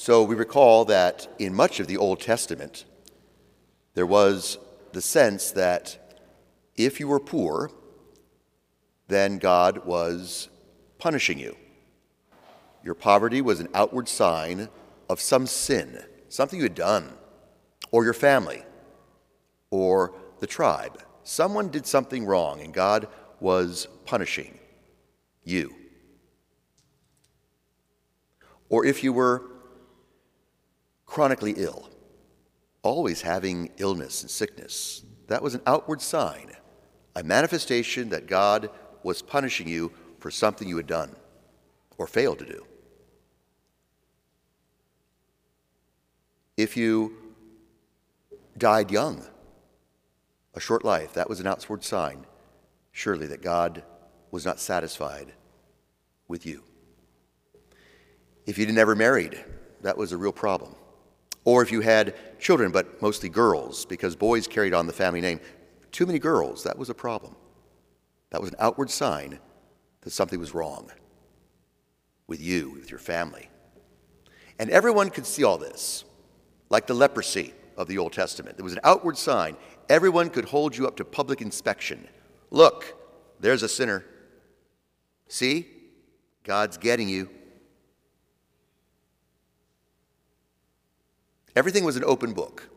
So we recall that in much of the Old Testament, there was the sense that if you were poor, then God was punishing you. Your poverty was an outward sign of some sin, something you had done, or your family, or the tribe. Someone did something wrong, and God was punishing you. Or if you were chronically ill, always having illness and sickness, that was an outward sign, a manifestation that God was punishing you for something you had done or failed to do. If you died young, a short life, that was an outward sign, surely, that God was not satisfied with you. If you'd never married, that was a real problem. Or if you had children, but mostly girls, because boys carried on the family name, too many girls, that was a problem. That was an outward sign that something was wrong with you, with your family. And everyone could see all this, like the leprosy of the Old Testament. There was an outward sign. Everyone could hold you up to public inspection. Look, there's a sinner. See? God's getting you. Everything was an open book,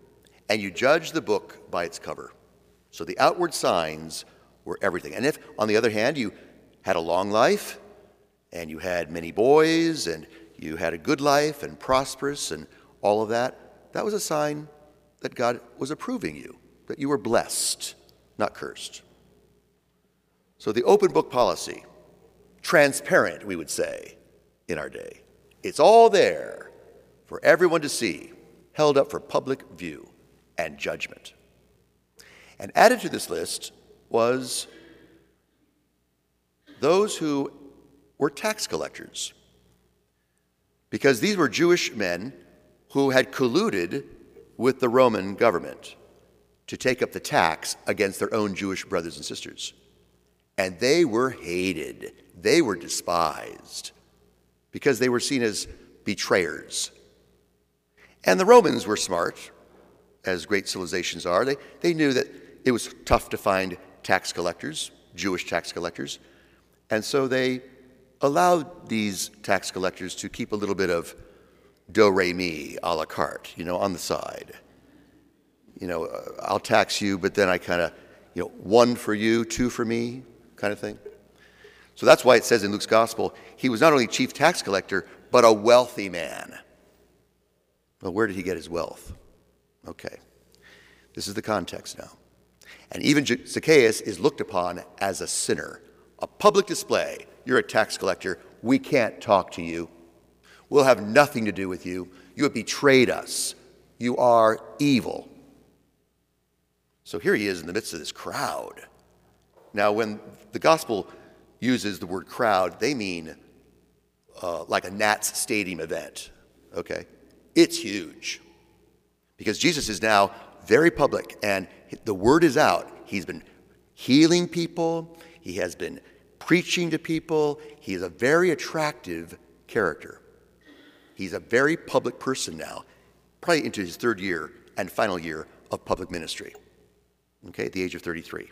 and you judged the book by its cover. So the outward signs were everything. And if, on the other hand, you had a long life, and you had many boys, and you had a good life and prosperous and all of that, that was a sign that God was approving you, that you were blessed, not cursed. So the open book policy, transparent, we would say, in our day. It's all there for everyone to see, held up for public view and judgment. And added to this list was those who were tax collectors. Because these were Jewish men who had colluded with the Roman government to take up the tax against their own Jewish brothers and sisters. And they were hated, they were despised because they were seen as betrayers. And the Romans were smart, as great civilizations are. They, they knew that it was tough to find tax collectors, Jewish tax collectors. And so they allowed these tax collectors to keep a little bit of do re mi a la carte, you know, on the side. You know, uh, I'll tax you, but then I kind of, you know, one for you, two for me, kind of thing. So that's why it says in Luke's gospel, he was not only chief tax collector, but a wealthy man. Well, where did he get his wealth? Okay. This is the context now. And even Zacchaeus is looked upon as a sinner, a public display. You're a tax collector. We can't talk to you. We'll have nothing to do with you. You have betrayed us. You are evil. So here he is in the midst of this crowd. Now, when the gospel uses the word crowd, they mean uh, like a Nats Stadium event, okay? It's huge. Because Jesus is now very public and the word is out. He's been healing people, he has been preaching to people, he is a very attractive character. He's a very public person now, probably into his third year and final year of public ministry, okay, at the age of 33.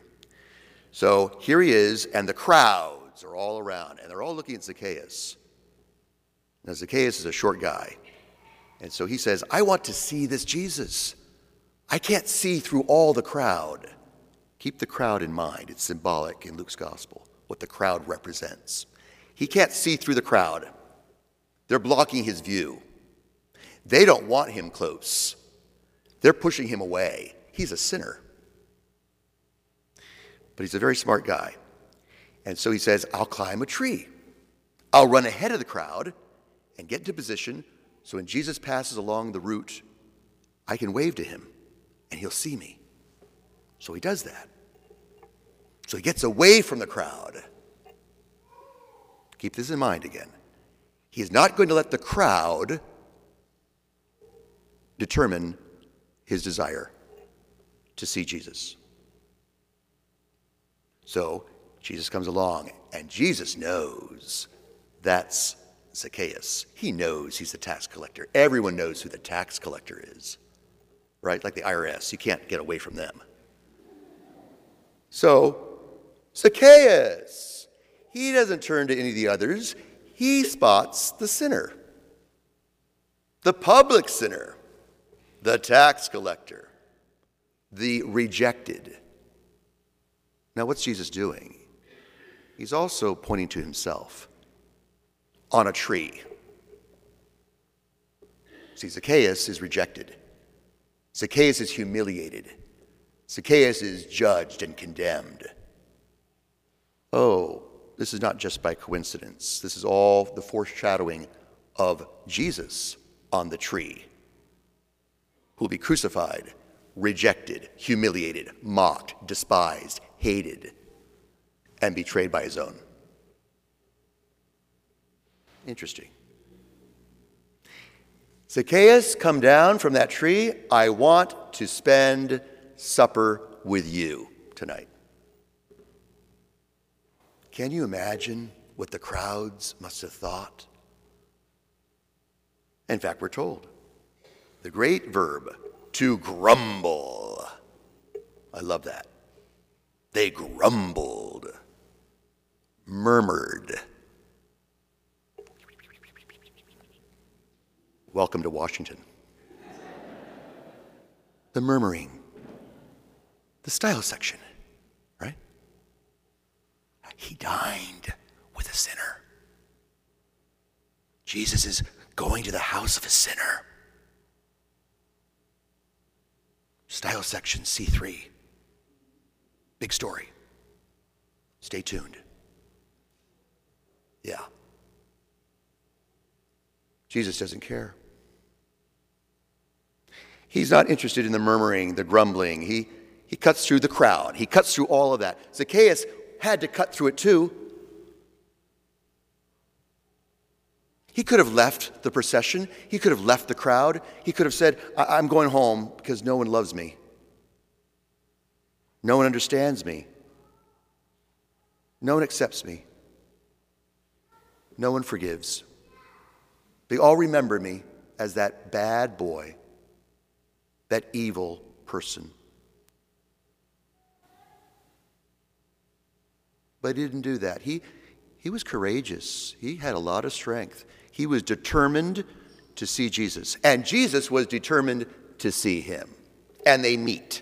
So here he is, and the crowds are all around, and they're all looking at Zacchaeus. Now, Zacchaeus is a short guy. And so he says, I want to see this Jesus. I can't see through all the crowd. Keep the crowd in mind. It's symbolic in Luke's gospel, what the crowd represents. He can't see through the crowd. They're blocking his view. They don't want him close. They're pushing him away. He's a sinner. But he's a very smart guy. And so he says, I'll climb a tree. I'll run ahead of the crowd and get into position so when Jesus passes along the route, I can wave to him and he'll see me. So he does that. So he gets away from the crowd. Keep this in mind again. He's not going to let the crowd determine his desire to see Jesus. So Jesus comes along, and Jesus knows that's Zacchaeus. He knows he's the tax collector. Everyone knows who the tax collector is, right? Like the IRS. You can't get away from them. So, Zacchaeus, he doesn't turn to any of the others. He spots the sinner, the public sinner, the tax collector, the rejected. Now, what's Jesus doing? He's also pointing to himself on a tree. See, Zacchaeus is rejected. Zacchaeus is humiliated. Zacchaeus is judged and condemned. Oh, this is not just by coincidence. This is all the foreshadowing of Jesus on the tree, who will be crucified, rejected, humiliated, mocked, despised, hated, and betrayed by his own. Interesting. Zacchaeus, come down from that tree. I want to spend supper with you tonight. Can you imagine what the crowds must have thought? In fact, we're told the great verb to grumble. I love that. They grumbled, murmured. Welcome to Washington. the murmuring, the style section, right? He dined with a sinner. Jesus is going to the house of a sinner. Style section C3. Big story. Stay tuned. Yeah. Jesus doesn't care. He's not interested in the murmuring, the grumbling. He, he cuts through the crowd, he cuts through all of that. Zacchaeus had to cut through it too. He could have left the procession. He could have left the crowd. He could have said, I- am going home because no one loves me. No one understands me. No one accepts me. No one forgives. They all remember me as that bad boy that evil person. But he didn't do that. He, he was courageous, he had a lot of strength. He was determined to see Jesus, and Jesus was determined to see him. And they meet.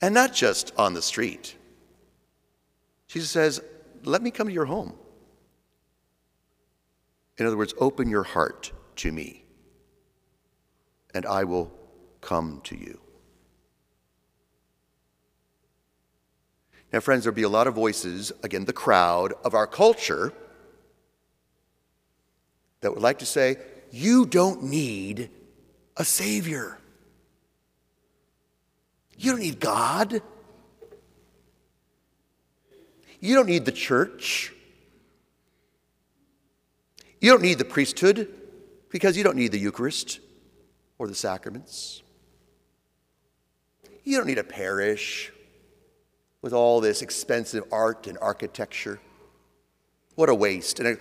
And not just on the street. Jesus says, Let me come to your home. In other words, open your heart to me and I will come to you. Now, friends, there'll be a lot of voices, again, the crowd of our culture, that would like to say, You don't need a Savior. You don't need God. You don't need the church. You don't need the priesthood because you don't need the Eucharist or the sacraments. You don't need a parish with all this expensive art and architecture. What a waste. And uh, an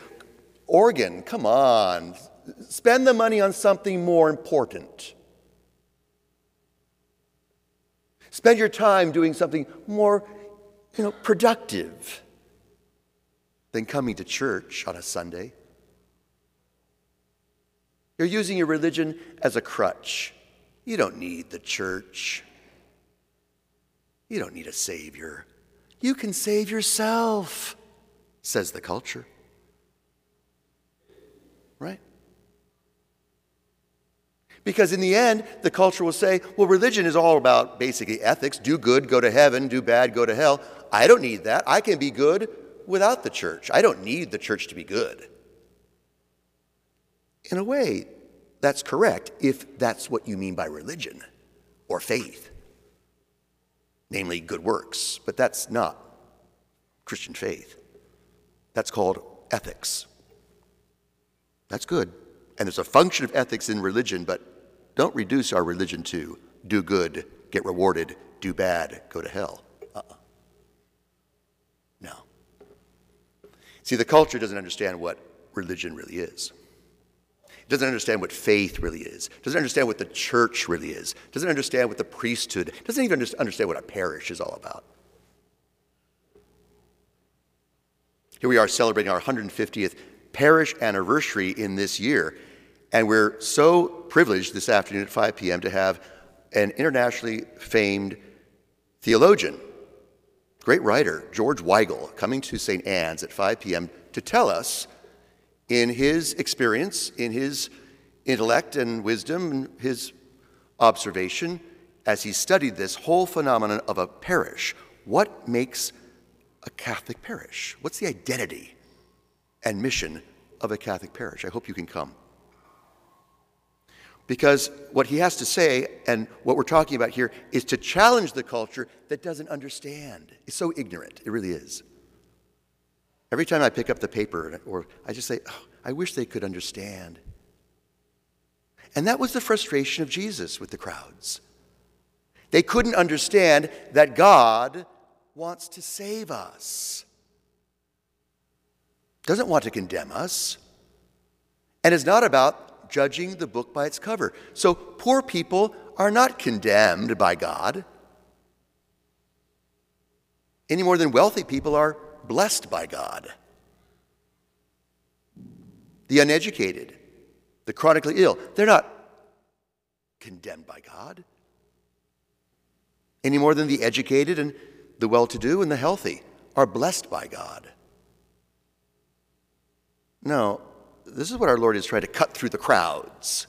organ, come on. Spend the money on something more important. Spend your time doing something more, you know, productive than coming to church on a Sunday. You're using your religion as a crutch. You don't need the church. You don't need a savior. You can save yourself, says the culture. Right? Because in the end, the culture will say, well, religion is all about basically ethics do good, go to heaven, do bad, go to hell. I don't need that. I can be good without the church. I don't need the church to be good. In a way, that's correct if that's what you mean by religion or faith, namely good works. But that's not Christian faith. That's called ethics. That's good. And there's a function of ethics in religion, but don't reduce our religion to do good, get rewarded, do bad, go to hell. Uh-uh. No. See, the culture doesn't understand what religion really is. Doesn't understand what faith really is. Doesn't understand what the church really is. Doesn't understand what the priesthood. Doesn't even understand what a parish is all about. Here we are celebrating our 150th parish anniversary in this year, and we're so privileged this afternoon at 5 p.m. to have an internationally famed theologian, great writer, George Weigel, coming to St. Anne's at 5 p.m. to tell us, in his experience, in his intellect and wisdom, his observation, as he studied this whole phenomenon of a parish, what makes a Catholic parish? What's the identity and mission of a Catholic parish? I hope you can come. Because what he has to say, and what we're talking about here, is to challenge the culture that doesn't understand. It's so ignorant. It really is. Every time I pick up the paper, or I just say, oh, I wish they could understand. And that was the frustration of Jesus with the crowds. They couldn't understand that God wants to save us, doesn't want to condemn us, and is not about judging the book by its cover. So poor people are not condemned by God any more than wealthy people are blessed by God. The uneducated, the chronically ill, they're not condemned by God any more than the educated and the well to do and the healthy are blessed by God. No, this is what our Lord is trying to cut through the crowds,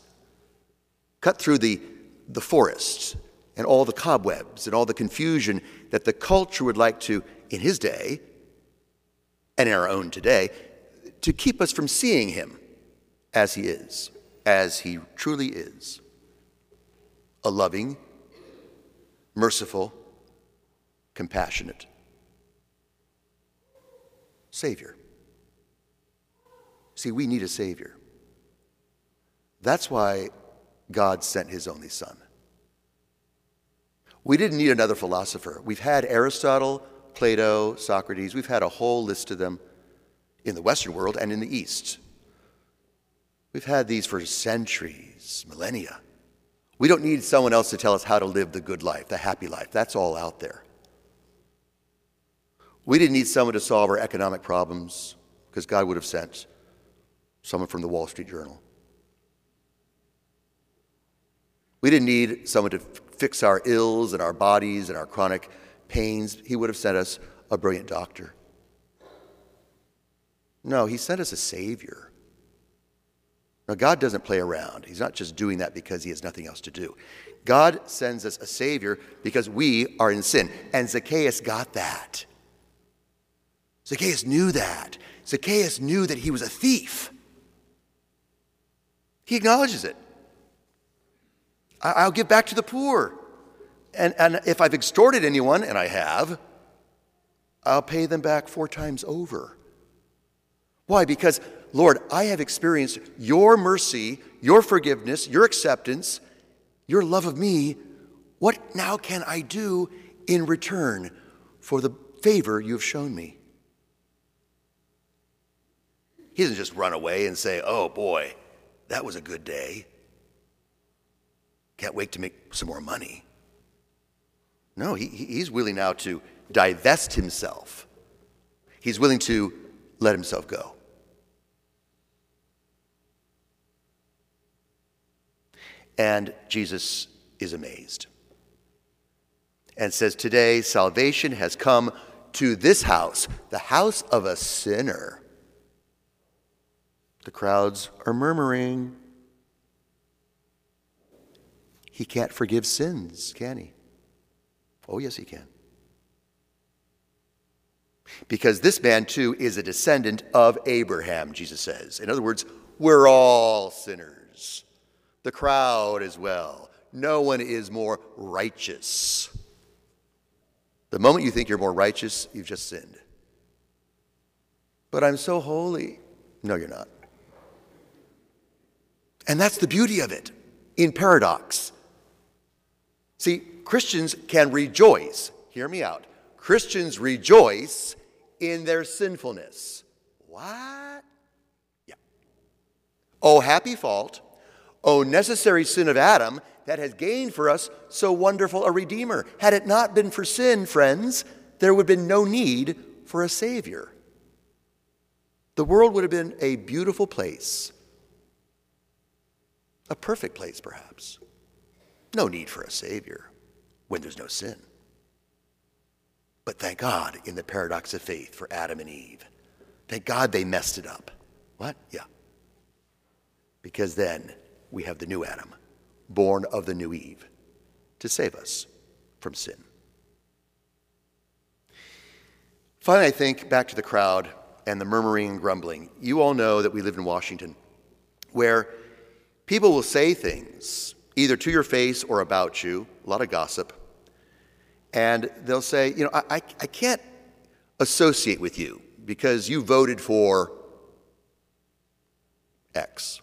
cut through the, the forests and all the cobwebs and all the confusion that the culture would like to, in his day and in our own today, to keep us from seeing him as he is, as he truly is a loving, merciful, compassionate Savior. See, we need a Savior. That's why God sent His only Son. We didn't need another philosopher. We've had Aristotle, Plato, Socrates, we've had a whole list of them in the Western world and in the East. We've had these for centuries, millennia. We don't need someone else to tell us how to live the good life, the happy life. That's all out there. We didn't need someone to solve our economic problems because God would have sent someone from the Wall Street Journal. We didn't need someone to fix our ills and our bodies and our chronic pains. He would have sent us a brilliant doctor. No, He sent us a Savior. Now, God doesn't play around. He's not just doing that because He has nothing else to do. God sends us a Savior because we are in sin. And Zacchaeus got that. Zacchaeus knew that. Zacchaeus knew that he was a thief. He acknowledges it. I'll give back to the poor. And, and if I've extorted anyone, and I have, I'll pay them back four times over. Why? Because, Lord, I have experienced your mercy, your forgiveness, your acceptance, your love of me. What now can I do in return for the favor you have shown me? He doesn't just run away and say, oh boy, that was a good day. Can't wait to make some more money. No, he, he's willing now to divest himself. He's willing to let himself go. And Jesus is amazed and says, Today salvation has come to this house, the house of a sinner. The crowds are murmuring. He can't forgive sins, can he? Oh, yes, he can. Because this man, too, is a descendant of Abraham, Jesus says. In other words, we're all sinners. The crowd as well. No one is more righteous. The moment you think you're more righteous, you've just sinned. But I'm so holy. No, you're not. And that's the beauty of it in paradox. See, Christians can rejoice. Hear me out. Christians rejoice in their sinfulness. What? Yeah. O happy fault, O necessary sin of Adam that has gained for us so wonderful a Redeemer. Had it not been for sin, friends, there would have been no need for a Savior. The world would have been a beautiful place, a perfect place, perhaps. No need for a Savior when there's no sin. But thank God in the paradox of faith for Adam and Eve. Thank God they messed it up. What? Yeah. Because then we have the new Adam, born of the new Eve, to save us from sin. Finally, I think back to the crowd and the murmuring and grumbling. You all know that we live in Washington, where people will say things either to your face or about you, a lot of gossip, and they'll say, You know, I, I, I can't associate with you because you voted for X.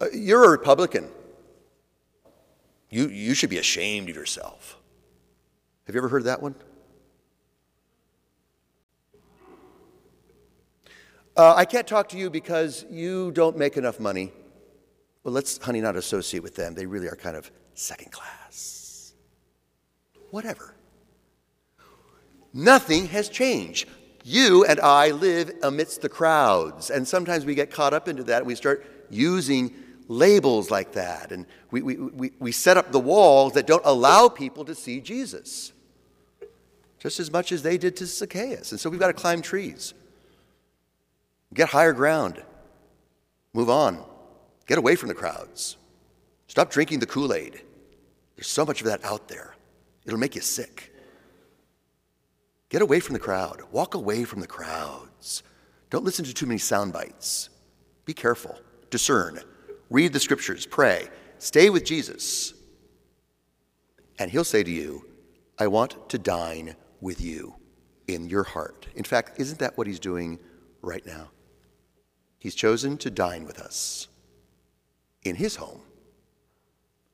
Uh, you're a Republican. You, you should be ashamed of yourself. Have you ever heard that one? Uh, I can't talk to you because you don't make enough money. Well, let's, honey, not associate with them. They really are kind of second class. Whatever. Nothing has changed. You and I live amidst the crowds, and sometimes we get caught up into that and we start using labels like that. And we, we, we, we set up the walls that don't allow people to see Jesus, just as much as they did to Zacchaeus. And so we've got to climb trees. Get higher ground. Move on. Get away from the crowds. Stop drinking the Kool Aid. There's so much of that out there, it'll make you sick. Get away from the crowd. Walk away from the crowds. Don't listen to too many sound bites. Be careful. Discern. Read the scriptures. Pray. Stay with Jesus. And he'll say to you, I want to dine with you in your heart. In fact, isn't that what he's doing right now? He's chosen to dine with us in his home,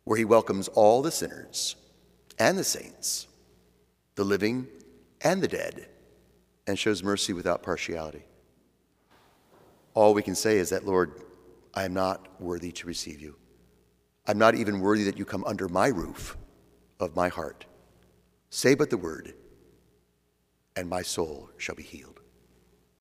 where he welcomes all the sinners and the saints, the living and the dead, and shows mercy without partiality. All we can say is that, Lord, I am not worthy to receive you. I'm not even worthy that you come under my roof of my heart. Say but the word, and my soul shall be healed.